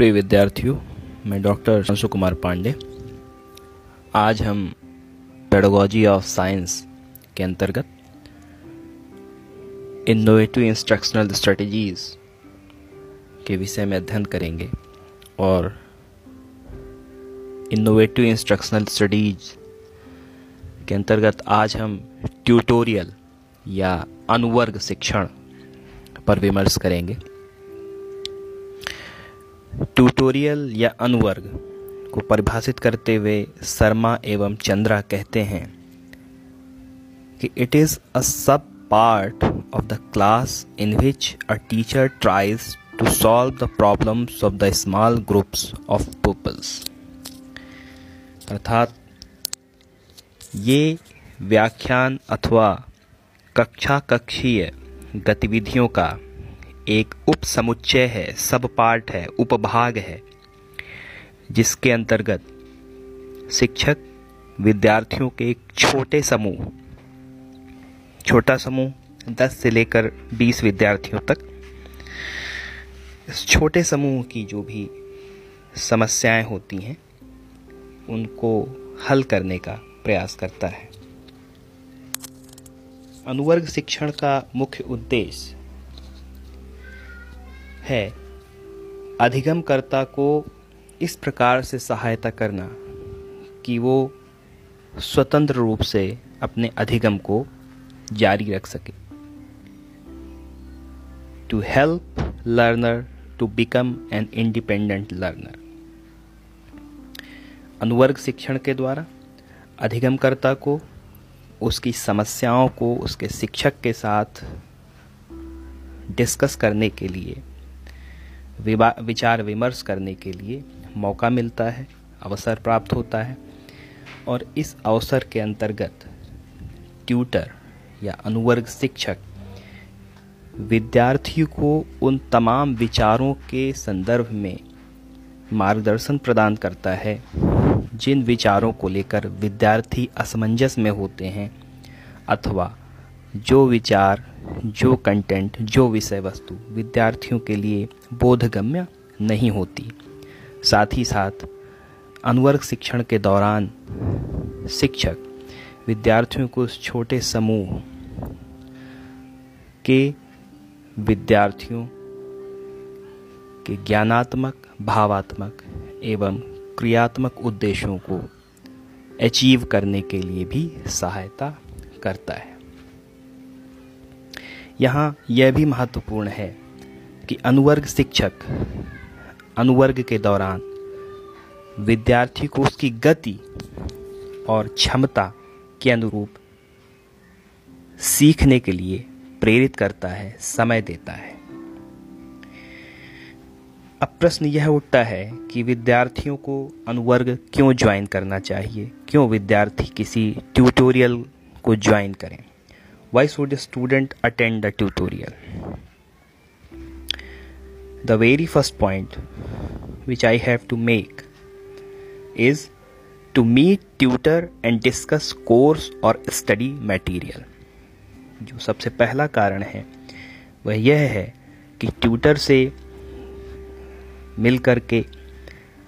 प्रिय विद्यार्थियों, मैं डॉक्टर शंसु कुमार पांडे। आज हम पेडोलॉजी ऑफ़ साइंस के अंतर्गत इनोवेटिव इंस्ट्रक्शनल स्ट्रेटजीज के विषय में अध्ययन करेंगे और इनोवेटिव इंस्ट्रक्शनल स्टडीज़ के अंतर्गत आज हम ट्यूटोरियल या अनुवर्ग शिक्षण पर विमर्श करेंगे। ट्यूटोरियल या अनुवर्ग को परिभाषित करते हुए शर्मा एवं चंद्रा कहते हैं कि it is a sub part of the class in which a teacher tries to solve the problems of the small groups of peoples अर्थात ये व्याख्यान अथवा कक्षा कक्षीय गतिविधियों का एक उप समुच्चय है, सब पार्ट है, उपभाग है, जिसके अंतर्गत शिक्षक विद्यार्थियों के एक छोटे समूह, छोटा समूह 10 से लेकर 20 विद्यार्थियों तक, इस छोटे समूह की जो भी समस्याएँ होती हैं, उनको हल करने का प्रयास करता है। अनुवर्ग शिक्षण का मुख्य उद्देश्य है। अधिगमकर्ता को इस प्रकार से सहायता करना कि वो स्वतंत्र रूप से अपने अधिगम को जारी रख सके। To help learner to become an independent learner अनुवर्ग शिक्षण के द्वारा अधिगमकर्ता को, उसकी समस्याओं को, उसके शिक्षक के साथ डिस्कस करने के लिए विचार विमर्श करने के लिए मौका मिलता है, अवसर प्राप्त होता है और इस अवसर के अंतर्गत ट्यूटर या अनुवर्ग शिक्षक विद्यार्थी को उन तमाम विचारों के संदर्भ में मार्गदर्शन प्रदान करता है, जिन विचारों को लेकर विद्यार्थी असमंजस में होते हैं अथवा जो विचार, जो कंटेंट जो विषय वस्तु विद्यार्थियों के लिए बोधगम्य नहीं होती। साथ ही साथ, अनुवर्ग शिक्षण के दौरान शिक्षक विद्यार्थियों को छोटे समूह के विद्यार्थियों के ज्ञानात्मक, भावात्मक एवं क्रियात्मक उद्देश्यों को अचीव करने के लिए भी सहायता करता है। यहाँ यह भी महत्वपूर्ण है कि अनुवर्ग शिक्षक अनुवर्ग के दौरान विद्यार्थी को उसकी गति और क्षमता के अनुरूप सीखने के लिए प्रेरित करता है, समय देता है। अब प्रश्न यह उठता है कि विद्यार्थियों को अनुवर्ग क्यों ज्वाइन करना चाहिए? क्यों विद्यार्थी किसी ट्यूटोरियल को ज्वाइन करें? Why should a student attend the tutorial the very first point which i have to make is to meet tutor and discuss course or study material जो सबसे पहला कारण है वह यह है कि ट्यूटर से मिल करके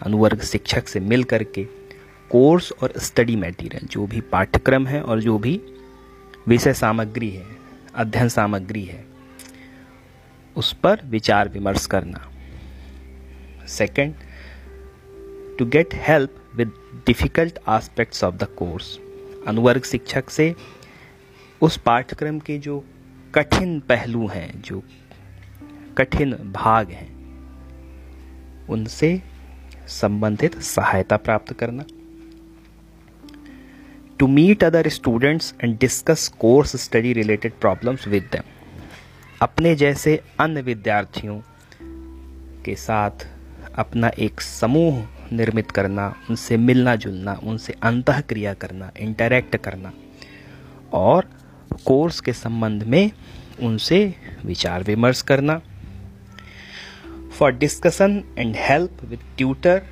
अनुवर्ग शिक्षक से मिल करके कोर्स और स्टडी मटेरियल जो भी पाठ्यक्रम है और जो भी विषय सामग्री है, अध्ययन सामग्री है, उस पर विचार विमर्श करना। Second to get help with difficult aspects of the course अनुवर्ग शिक्षक से उस पाठ्यक्रम के जो कठिन पहलू हैं, जो कठिन भाग हैं, उनसे संबंधित सहायता प्राप्त करना। To meet other students and discuss course study related problems with them. अपने जैसे अन्य विद्यार्थियों के साथ अपना एक समूह निर्मित करना, उनसे मिलना जुलना, उनसे अंत क्रिया करना इंटरेक्ट करना और कोर्स के संबंध में उनसे विचार विमर्श करना। For discussion and help with tutor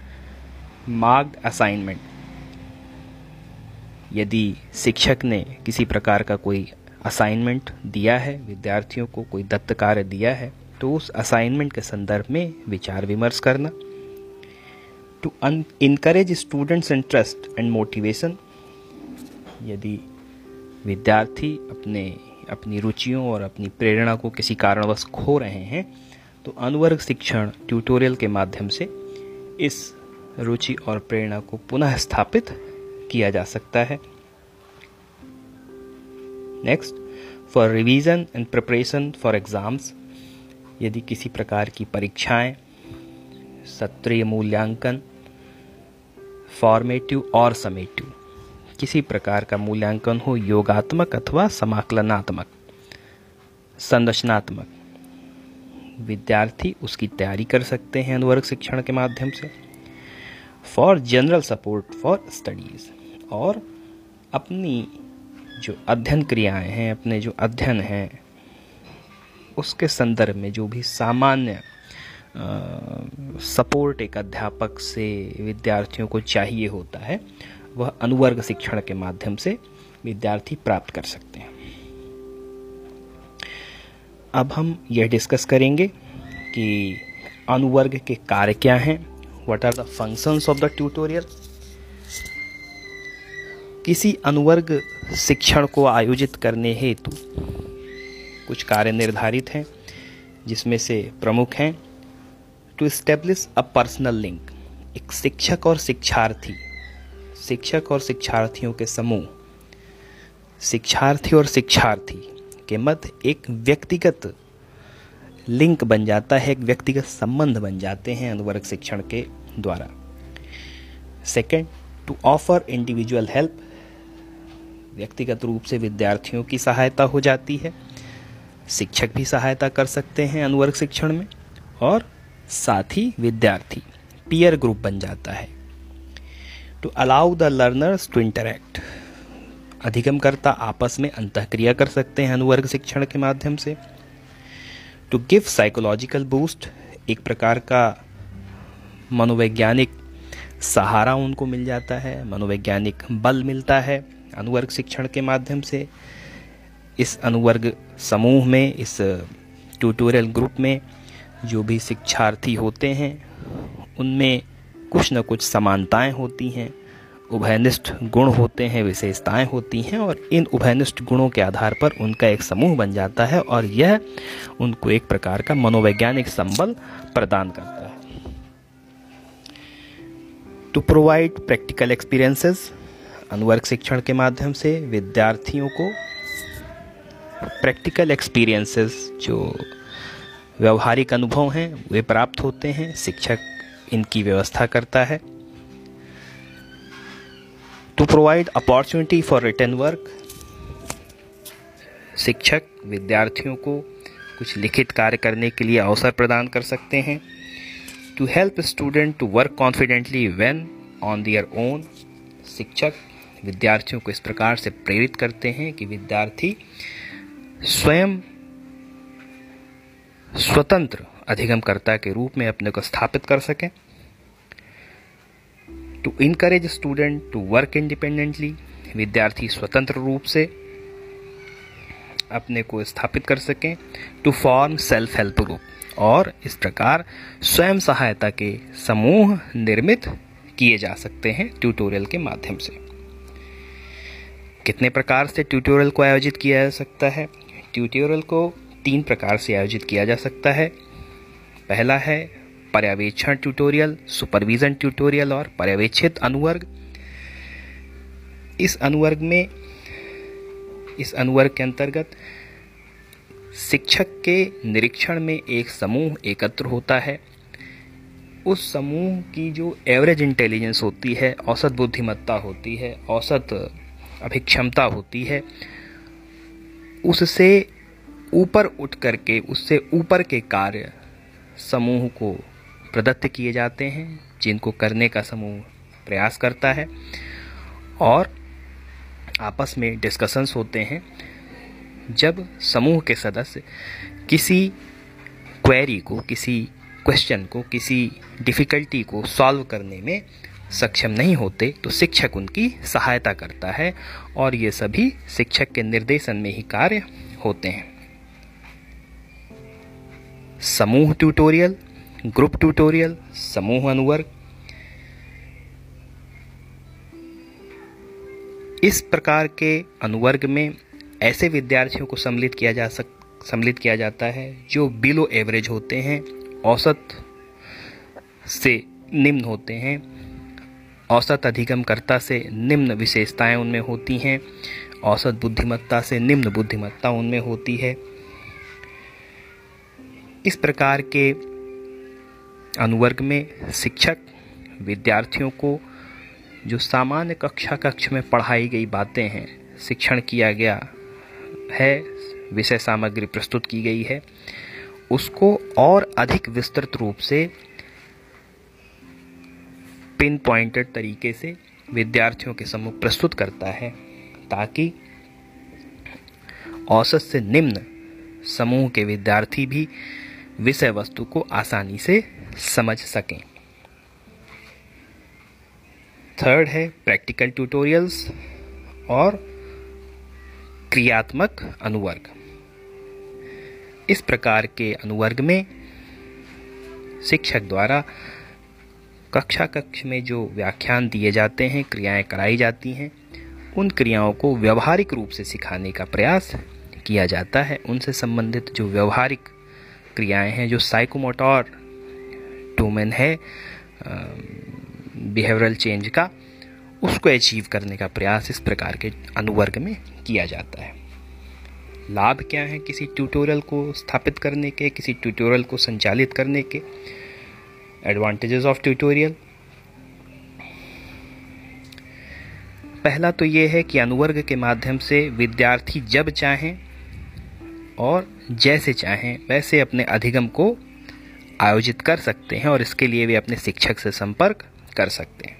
marked assignment यदि शिक्षक ने किसी प्रकार का कोई असाइनमेंट दिया है, विद्यार्थियों को कोई दत्त कार्य दिया है तो उस असाइनमेंट के संदर्भ में विचार विमर्श करना। To encourage students interest and motivation यदि विद्यार्थी अपने, अपनी रुचियों और अपनी प्रेरणा को किसी कारणवश खो रहे हैं तो अनुवर्ग शिक्षण ट्यूटोरियल के माध्यम से इस रुचि और प्रेरणा को पुनः स्थापित किया जा सकता है। Next for revision and preparation for exams यदि किसी प्रकार की परीक्षाएँ, सत्रीय मूल्यांकन फॉर्मेटिव और समेटिव किसी प्रकार का मूल्यांकन हो, योगात्मक अथवा समाकलनात्मक, संरचनात्मक, विद्यार्थी उसकी तैयारी कर सकते हैं अनुवर्ग शिक्षण के माध्यम से। For general support for studies और अपनी जो अध्ययन क्रियाएँ हैं, अपने जो अध्ययन हैं, उसके संदर्भ में जो भी सामान्य सपोर्ट एक अध्यापक से विद्यार्थियों को चाहिए होता है, वह अनुवर्ग शिक्षण के माध्यम से विद्यार्थी प्राप्त कर सकते हैं। अब हम यह डिस्कस करेंगे कि अनुवर्ग के कार्य क्या हैं what are the functions of the tutorial किसी अनुवर्ग शिक्षण को आयोजित करने हेतु कुछ कार्य निर्धारित हैं, जिसमें से प्रमुख हैं। To establish a personal link एक शिक्षक और शिक्षार्थी, शिक्षक और शिक्षार्थियों के समूह, शिक्षार्थी और शिक्षार्थी के मध्य एक व्यक्तिगत लिंक बन जाता है, एक व्यक्तिगत संबंध बन जाते हैं अनुवर्ग शिक्षण के द्वारा। Second to offer individual help व्यक्तिगत रूप से विद्यार्थियों की सहायता हो जाती है। शिक्षक भी सहायता कर सकते हैं अनुवर्ग शिक्षण में, और साथ ही विद्यार्थी पीयर ग्रुप बन जाता है। To allow the learners to interact अधिगमकर्ता आपस में अंतक्रिया कर सकते हैं अनुवर्ग शिक्षण के माध्यम से। टू गिव साइकोलॉजिकल बूस्ट एक प्रकार का मनोवैज्ञानिक सहारा उनको मिल जाता है, मनोवैज्ञानिक बल मिलता है। अनुवर्ग शिक्षण के माध्यम से, इस अनुवर्ग समूह में, इस ट्यूटोरियल ग्रुप में जो भी शिक्षार्थी होते हैं, उनमें कुछ न कुछ समानताएँ होती हैं, उभयनिष्ठ गुण होते हैं, विशेषताएँ होती हैं और इन उभयनिष्ठ गुणों के आधार पर उनका एक समूह बन जाता है और यह उनको एक प्रकार का मनोवैज्ञानिक संबल प्रदान करता है। टू प्रोवाइड प्रैक्टिकल एक्सपीरियंसेस अनुवर्ग शिक्षण के माध्यम से विद्यार्थियों को प्रैक्टिकल एक्सपीरियंसेस जो व्यवहारिक अनुभव हैं, वे प्राप्त होते हैं, शिक्षक इनकी व्यवस्था करता है। To provide opportunity for return work शिक्षक विद्यार्थियों को कुछ लिखित कार्य करने के लिए अवसर प्रदान कर सकते हैं। To help student to work confidently when on their own शिक्षक विद्यार्थियों को इस प्रकार से प्रेरित करते हैं कि विद्यार्थी स्वयं स्वतंत्र अधिगमकर्ता के रूप में अपने को स्थापित कर सकें। To encourage student to work independently विद्यार्थी स्वतंत्र रूप से अपने को स्थापित कर सकें। To form self help group और इस प्रकार स्वयं सहायता के समूह निर्मित किए जा सकते हैं ट्यूटोरियल के माध्यम से। कितने प्रकार से ट्यूटोरियल को आयोजित किया जा सकता है? ट्यूटोरियल को तीन प्रकार से आयोजित किया जा सकता है। पहला है पर्यवेक्षण ट्यूटोरियल, सुपरविजन ट्यूटोरियल और पर्यवेक्षित अनुवर्ग। इस अनुवर्ग में, इस अनुवर्ग के अंतर्गत शिक्षक के निरीक्षण में एक समूह एकत्र होता है। उस समूह की जो एवरेज इंटेलिजेंस होती है, औसत बुद्धिमत्ता होती है, औसत अभिक्षमता होती है, उससे ऊपर उठ करके, उससे ऊपर के कार्य समूह को प्रदत्त किए जाते हैं, जिनको करने का समूह प्रयास करता है। और आपस में डिस्कशंस होते हैं, जब समूह के सदस्य किसी क्वेरी को, किसी क्वेश्चन को, किसी डिफ़िकल्टी को सॉल्व करने में सक्षम नहीं होते तो शिक्षक उनकी सहायता करता है और ये सभी शिक्षक के निर्देशन में ही कार्य होते हैं। समूह ट्यूटोरियल, ग्रुप ट्यूटोरियल, समूह अनुवर्ग। इस प्रकार के अनुवर्ग में ऐसे विद्यार्थियों को सम्मिलित किया जा सक, सम्मिलित किया जाता है, जो बिलो एवरेज होते हैं, औसत से निम्न होते हैं। औसत अधिगमकर्ता से निम्न विशेषताएँ उनमें होती हैं। औसत बुद्धिमत्ता से निम्न बुद्धिमत्ता उनमें होती है। इस प्रकार के अनुवर्ग में शिक्षक विद्यार्थियों को जो सामान्य कक्षा कक्ष में पढ़ाई गई बातें हैं, शिक्षण किया गया है, विषय सामग्री प्रस्तुत की गई है, उसको और अधिक विस्तृत रूप से पिन पॉइंटेड तरीके से विद्यार्थियों के समूह प्रस्तुत करता है, ताकि औसत से निम्न समूह के विद्यार्थी भी विषय वस्तु को आसानी से समझ सकें। थर्ड है प्रैक्टिकल ट्यूटोरियल्स और क्रियात्मक अनुवर्ग। इस प्रकार के अनुवर्ग में शिक्षक द्वारा कक्षा कक्ष में जो व्याख्यान दिए जाते हैं, क्रियाएँ कराई जाती हैं, उन क्रियाओं को व्यवहारिक रूप से सिखाने का प्रयास किया जाता है। उनसे संबंधित जो व्यवहारिक क्रियाएँ हैं, जो साइकोमोटोर डोमेन है बिहेवियरल चेंज का, उसको अचीव करने का प्रयास इस प्रकार के अनुवर्ग में किया जाता है। लाभ क्या है किसी ट्यूटोरियल को स्थापित करने के, किसी ट्यूटोरियल को संचालित करने के? एडवांटेजेस ऑफ़ ट्यूटोरियल पहला तो ये है कि अनुवर्ग के माध्यम से विद्यार्थी जब चाहें और जैसे चाहें, वैसे अपने अधिगम को आयोजित कर सकते हैं और इसके लिए वे अपने शिक्षक से संपर्क कर सकते हैं।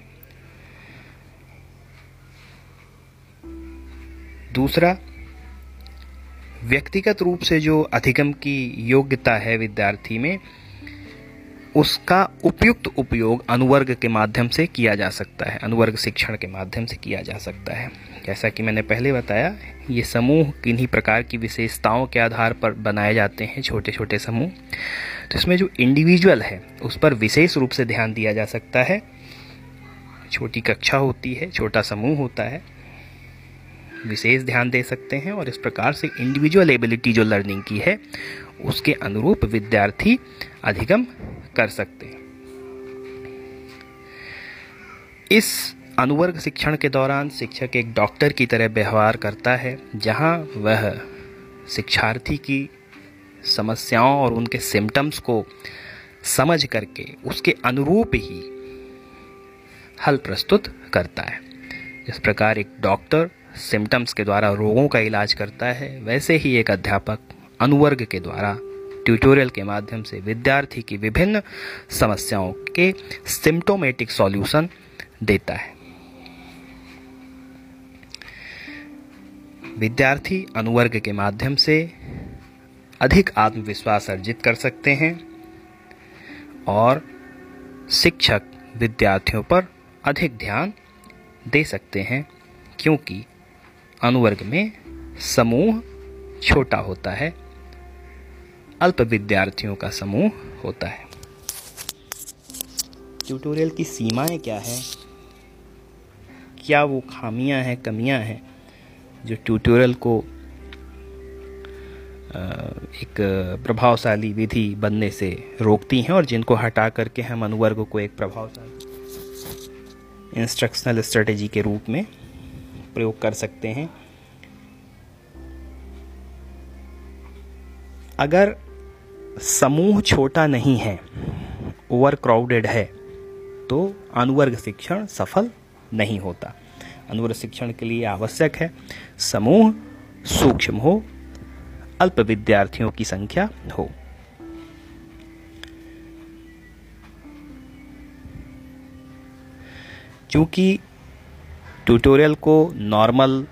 दूसरा, व्यक्तिगत रूप से जो अधिगम की योग्यता है विद्यार्थी में उसका उपयुक्त उपयोग अनुवर्ग के माध्यम से किया जा सकता है, अनुवर्ग शिक्षण के माध्यम से किया जा सकता है। जैसा कि मैंने पहले बताया, ये समूह किन्हीं प्रकार की विशेषताओं के आधार पर बनाए जाते हैं छोटे छोटे समूह। तो इसमें जो इंडिविजुअल है, उस पर विशेष रूप से ध्यान दिया जा सकता है। छोटी कक्षा होती है, छोटा समूह होता है, विशेष ध्यान दे सकते हैं और इस प्रकार से इंडिविजुअल एबिलिटी जो लर्निंग की है, उसके अनुरूप विद्यार्थी अधिगम कर सकते इस अनुवर्ग शिक्षण के दौरान शिक्षक एक डॉक्टर की तरह व्यवहार करता है, जहाँ वह शिक्षार्थी की समस्याओं और उनके सिम्टम्स को समझ करके उसके अनुरूप ही हल प्रस्तुत करता है। इस प्रकार एक डॉक्टर सिम्टम्स के द्वारा रोगों का इलाज करता है। वैसे ही एक अध्यापक अनुवर्ग के द्वारा ट्यूटोरियल के माध्यम से विद्यार्थी की विभिन्न समस्याओं के सिम्टोमेटिक सॉल्यूशन देता है। विद्यार्थी अनुवर्ग के माध्यम से अधिक आत्मविश्वास अर्जित कर सकते हैं और शिक्षक विद्यार्थियों पर अधिक ध्यान दे सकते हैं, क्योंकि अनुवर्ग में समूह छोटा होता है। अल्प विद्यार्थियों का समूह होता है। ट्यूटोरियल की सीमाएँ क्या है? क्या वो खामियाँ हैं, कमियाँ हैं, जो ट्यूटोरियल को एक प्रभावशाली विधि बनने से रोकती हैं और जिनको हटा करके हम अनुवर्ग को एक प्रभावशाली इंस्ट्रक्शनल स्ट्रेटेजी के रूप में प्रयोग कर सकते हैं। अगर समूह छोटा नहीं है ओवर क्राउडेड है तो अनुवर्ग शिक्षण सफल नहीं होता। अनुवर्ग शिक्षण के लिए आवश्यक है, समूह सूक्ष्म हो, अल्प विद्यार्थियों की संख्या हो। क्योंकि ट्यूटोरियल को नॉर्मल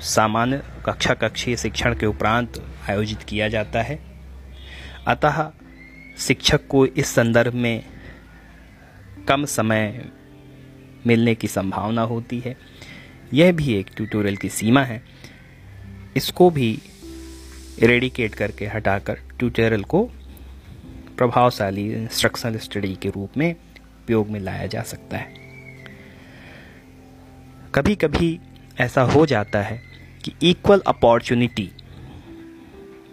सामान्य कक्षा कक्षीय शिक्षण के उपरांत आयोजित किया जाता है अतः शिक्षक को इस संदर्भ में कम समय मिलने की संभावना होती है। यह भी एक ट्यूटोरियल की सीमा है। इसको भी रेडिकेट करके हटाकर ट्यूटोरियल को प्रभावशाली इंस्ट्रक्शनल स्टडी के रूप में उपयोग में लाया जा सकता है। कभी कभी ऐसा हो जाता है कि इक्वल अपॉर्चुनिटी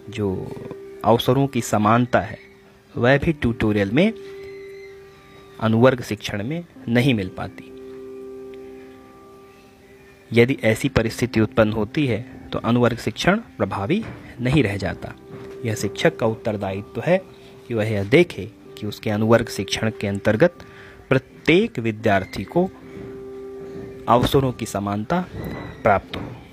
जो अवसरों की समानता है, वह भी ट्यूटोरियल में, अनुवर्ग शिक्षण में नहीं मिल पाती। यदि ऐसी परिस्थिति उत्पन्न होती है तो अनुवर्ग शिक्षण प्रभावी नहीं रह जाता। यह शिक्षक का उत्तरदायित्व तो है कि वह यह देखे कि उसके अनुवर्ग शिक्षण के अंतर्गत प्रत्येक विद्यार्थी को अवसरों की समानता प्राप्त हो।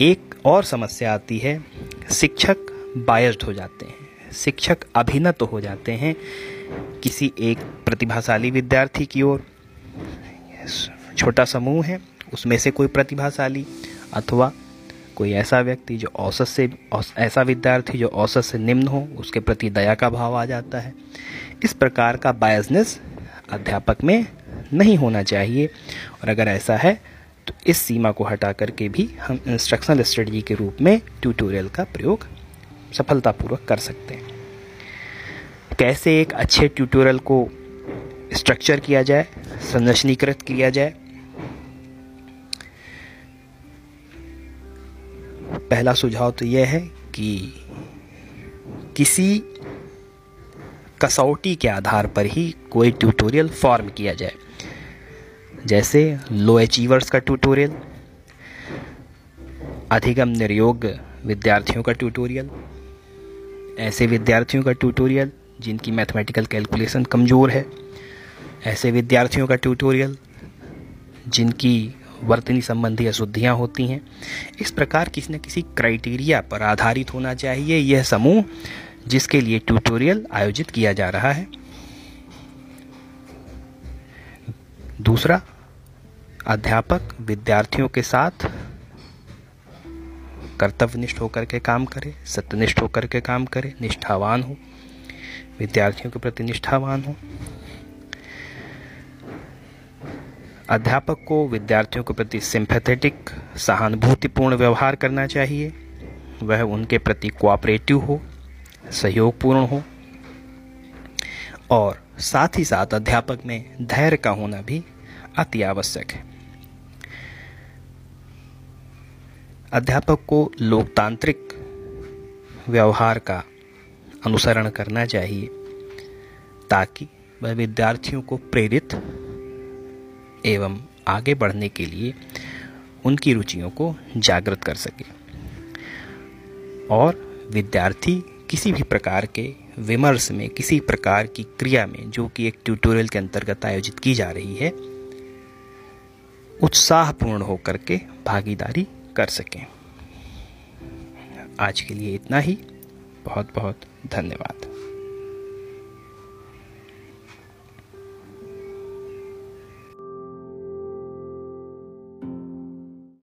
एक और समस्या आती है, शिक्षक बायस्ड हो जाते हैं। शिक्षक अभिनत हो जाते हैं किसी एक प्रतिभाशाली विद्यार्थी की ओर। छोटा समूह है, उसमें से कोई प्रतिभाशाली अथवा कोई ऐसा व्यक्ति जो औसत से ऐसा विद्यार्थी जो औसत से निम्न हो, उसके प्रति दया का भाव आ जाता है। इस प्रकार का बायसनेस अध्यापक में नहीं होना चाहिए। और अगर ऐसा है तो इस सीमा को हटा करके भी हम इंस्ट्रक्शनल स्ट्रेटजी के रूप में ट्यूटोरियल का प्रयोग सफलतापूर्वक कर सकते हैं। कैसे एक अच्छे ट्यूटोरियल को स्ट्रक्चर किया जाए, संरचनीकृत किया जाए? पहला सुझाव तो यह है कि किसी कसौटी के आधार पर ही कोई ट्यूटोरियल फॉर्म किया जाए। जैसे लो अचीवर्स का ट्यूटोरियल अधिगम निर्योग विद्यार्थियों का ट्यूटोरियल ऐसे विद्यार्थियों का ट्यूटोरियल जिनकी मैथमेटिकल कैलकुलेशन कमज़ोर है, ऐसे विद्यार्थियों का ट्यूटोरियल जिनकी वर्तनी संबंधी अशुद्धियाँ होती हैं। इस प्रकार किसी न किसी क्राइटेरिया पर आधारित होना चाहिए यह समूह जिसके लिए ट्यूटोरियल आयोजित किया जा रहा है। दूसरा अध्यापक विद्यार्थियों के साथ कर्तव्यनिष्ठ होकर के काम करे, सत्यनिष्ठ होकर के काम करे, निष्ठावान हो, विद्यार्थियों के प्रति निष्ठावान हो। अध्यापक को विद्यार्थियों के प्रति सिंपैथेटिक सहानुभूतिपूर्ण व्यवहार करना चाहिए। वह उनके प्रति कोऑपरेटिव हो, सहयोगपूर्ण हो। और साथ ही साथ अध्यापक में धैर्य का होना भी अति आवश्यक है। अध्यापक को लोकतांत्रिक व्यवहार का अनुसरण करना चाहिए, ताकि वह विद्यार्थियों को प्रेरित एवं आगे बढ़ने के लिए उनकी रुचियों को जागृत कर सके। और विद्यार्थी किसी भी प्रकार के विमर्श में, किसी प्रकार की क्रिया में, जो कि एक ट्यूटोरियल के अंतर्गत आयोजित की जा रही है, उत्साहपूर्ण होकर के भागीदारी कर सकें। आज के लिए इतना ही। बहुत बहुत धन्यवाद।